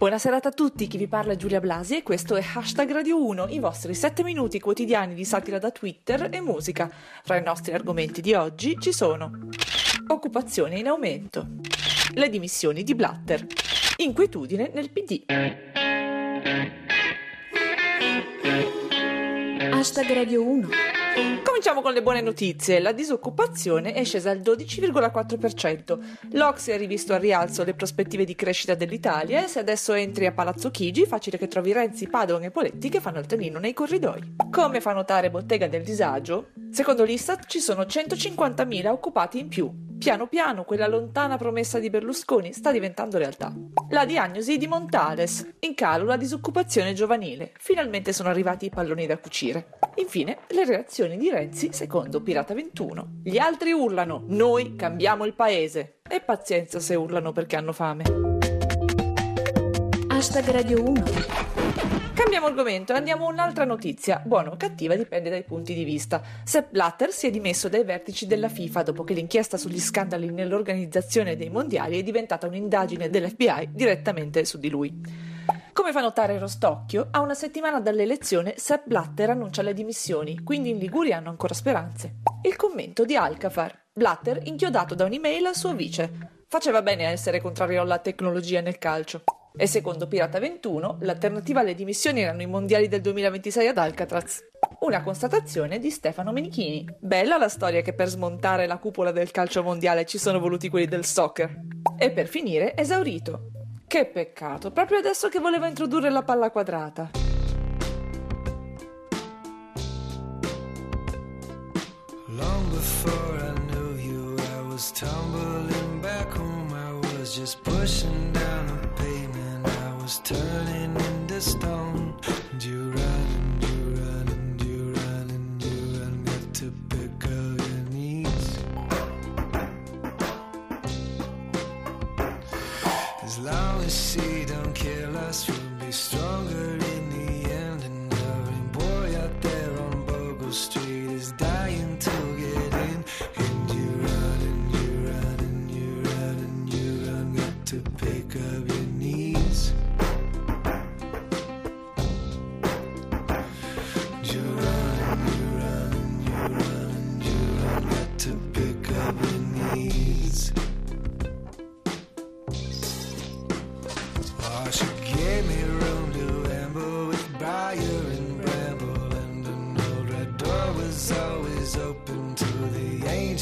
Buonasera a tutti, chi vi parla è Giulia Blasi e questo è Hashtag Radio 1, i vostri 7 minuti quotidiani di satira da Twitter e musica. Fra i nostri argomenti di oggi ci sono occupazione in aumento, le dimissioni di Blatter, inquietudine nel PD. Hashtag Radio 1 Cominciamo con le buone notizie. La disoccupazione è scesa al 12,4%. L'Ocse ha rivisto al rialzo le prospettive di crescita dell'Italia e se adesso entri a Palazzo Chigi, facile che trovi Renzi, Padoan e Poletti che fanno il tenino nei corridoi. Come fa notare Bottega del Disagio, secondo l'Istat ci sono 150.000 occupati in più. Piano piano quella lontana promessa di Berlusconi sta diventando realtà. La diagnosi di Montales. In calo la disoccupazione giovanile. Finalmente sono arrivati i palloni da cucire. Infine, le reazioni di Renzi secondo Pirata 21. Gli altri urlano, noi cambiamo il paese. E pazienza se urlano perché hanno fame. Hashtag Radio 1 Cambiamo argomento e andiamo a un'altra notizia. Buono o cattiva dipende dai punti di vista. Sepp Blatter si è dimesso dai vertici della FIFA dopo che l'inchiesta sugli scandali nell'organizzazione dei mondiali è diventata un'indagine dell'FBI direttamente su di lui. Come fa notare Rostocchio, a una settimana dall'elezione Sepp Blatter annuncia le dimissioni, quindi in Liguria hanno ancora speranze. Il commento di Alcafar. Blatter inchiodato da un'email al suo vice. Faceva bene a essere contrario alla tecnologia nel calcio. E secondo Pirata 21, l'alternativa alle dimissioni erano i mondiali del 2026 ad Alcatraz. Una constatazione di Stefano Menichini. Bella la storia che per smontare la cupola del calcio mondiale ci sono voluti quelli del soccer. E per finire, esaurito. Che peccato, proprio adesso che voleva introdurre la palla quadrata. Long before I knew you, I was tumbling back home. I was just pushing you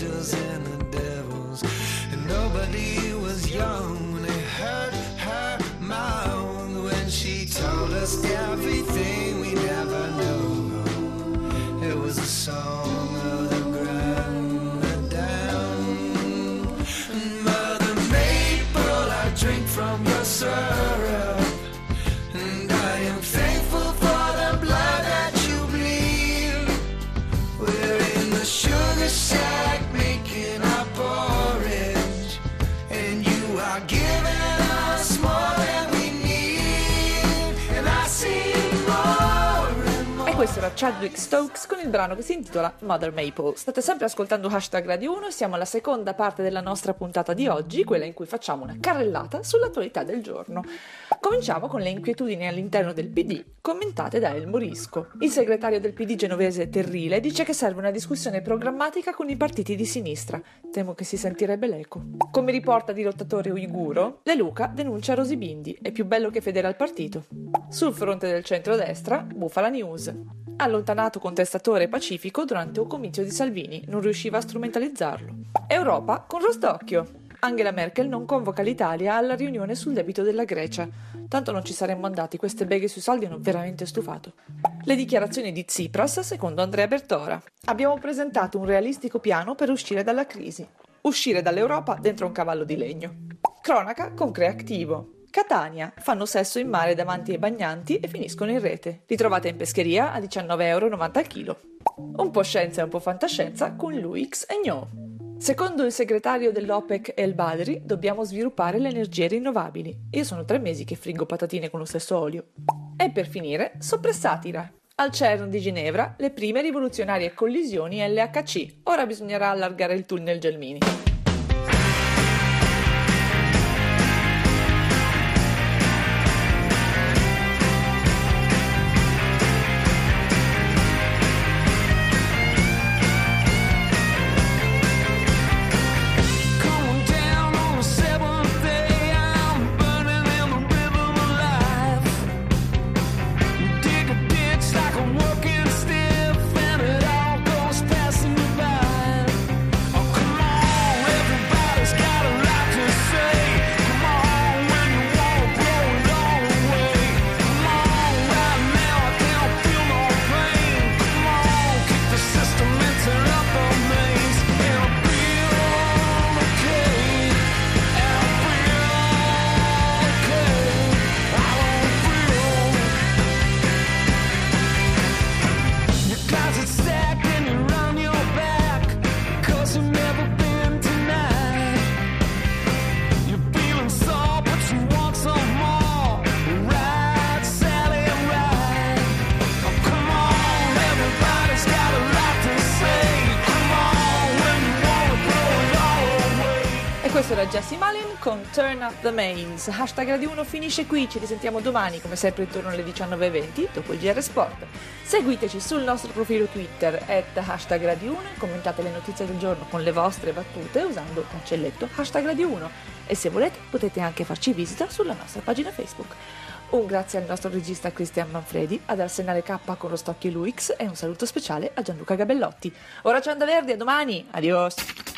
angels and the devils. And nobody was young when they heard her mouth when she told us everything we never knew. It was a song questo era Chadwick Stokes con il brano che si intitola Mother Maple. State sempre ascoltando Hashtag Radio 1 siamo alla seconda parte della nostra puntata di oggi, quella in cui facciamo una carrellata sull'attualità del giorno. Cominciamo con le inquietudini all'interno del PD, commentate da El Morisco. Il segretario del PD genovese Terrile dice che serve una discussione programmatica con i partiti di sinistra. Temo che si sentirebbe l'eco. Come riporta di lottatore uiguro, De Luca denuncia Rosy Bindi, è più bello che fedele al partito. Sul fronte del centrodestra, Bufala News. Allontanato contestatore pacifico durante un comizio di Salvini, non riusciva a strumentalizzarlo. Europa con Rostocchio. Angela Merkel non convoca l'Italia alla riunione sul debito della Grecia. Tanto non ci saremmo andati, queste beghe sui soldi hanno veramente stufato. Le dichiarazioni di Tsipras secondo Andrea Bertora. Abbiamo presentato un realistico piano per uscire dalla crisi. Uscire dall'Europa dentro un cavallo di legno. Cronaca con Creativo. Catania. Fanno sesso in mare davanti ai bagnanti e finiscono in rete. Li trovate in pescheria a 19,90 euro al chilo. Un po' scienza e un po' fantascienza con Luix e Gno. Secondo il segretario dell'OPEC El Badri, dobbiamo sviluppare le energie rinnovabili. Io sono tre mesi che friggo patatine con lo stesso olio. E per finire, soppressatira. Al CERN di Ginevra, le prime rivoluzionarie collisioni LHC. Ora bisognerà allargare il tunnel Gelmini. Questo era Jesse Malin con Turn Up the Mains. Hashtag Radio 1 finisce qui, ci risentiamo domani come sempre intorno alle 19.20 dopo il GR Sport. Seguiteci sul nostro profilo Twitter at hashtag Radio 1 e commentate le notizie del giorno con le vostre battute usando il cancelletto hashtag Radio 1 e se volete potete anche farci visita sulla nostra pagina Facebook. Un grazie al nostro regista Cristian Manfredi, ad Arsenale K con Rostocchi e Luix e un saluto speciale a Gianluca Gabellotti. Ora c'è Onda Verdi, a domani, adios!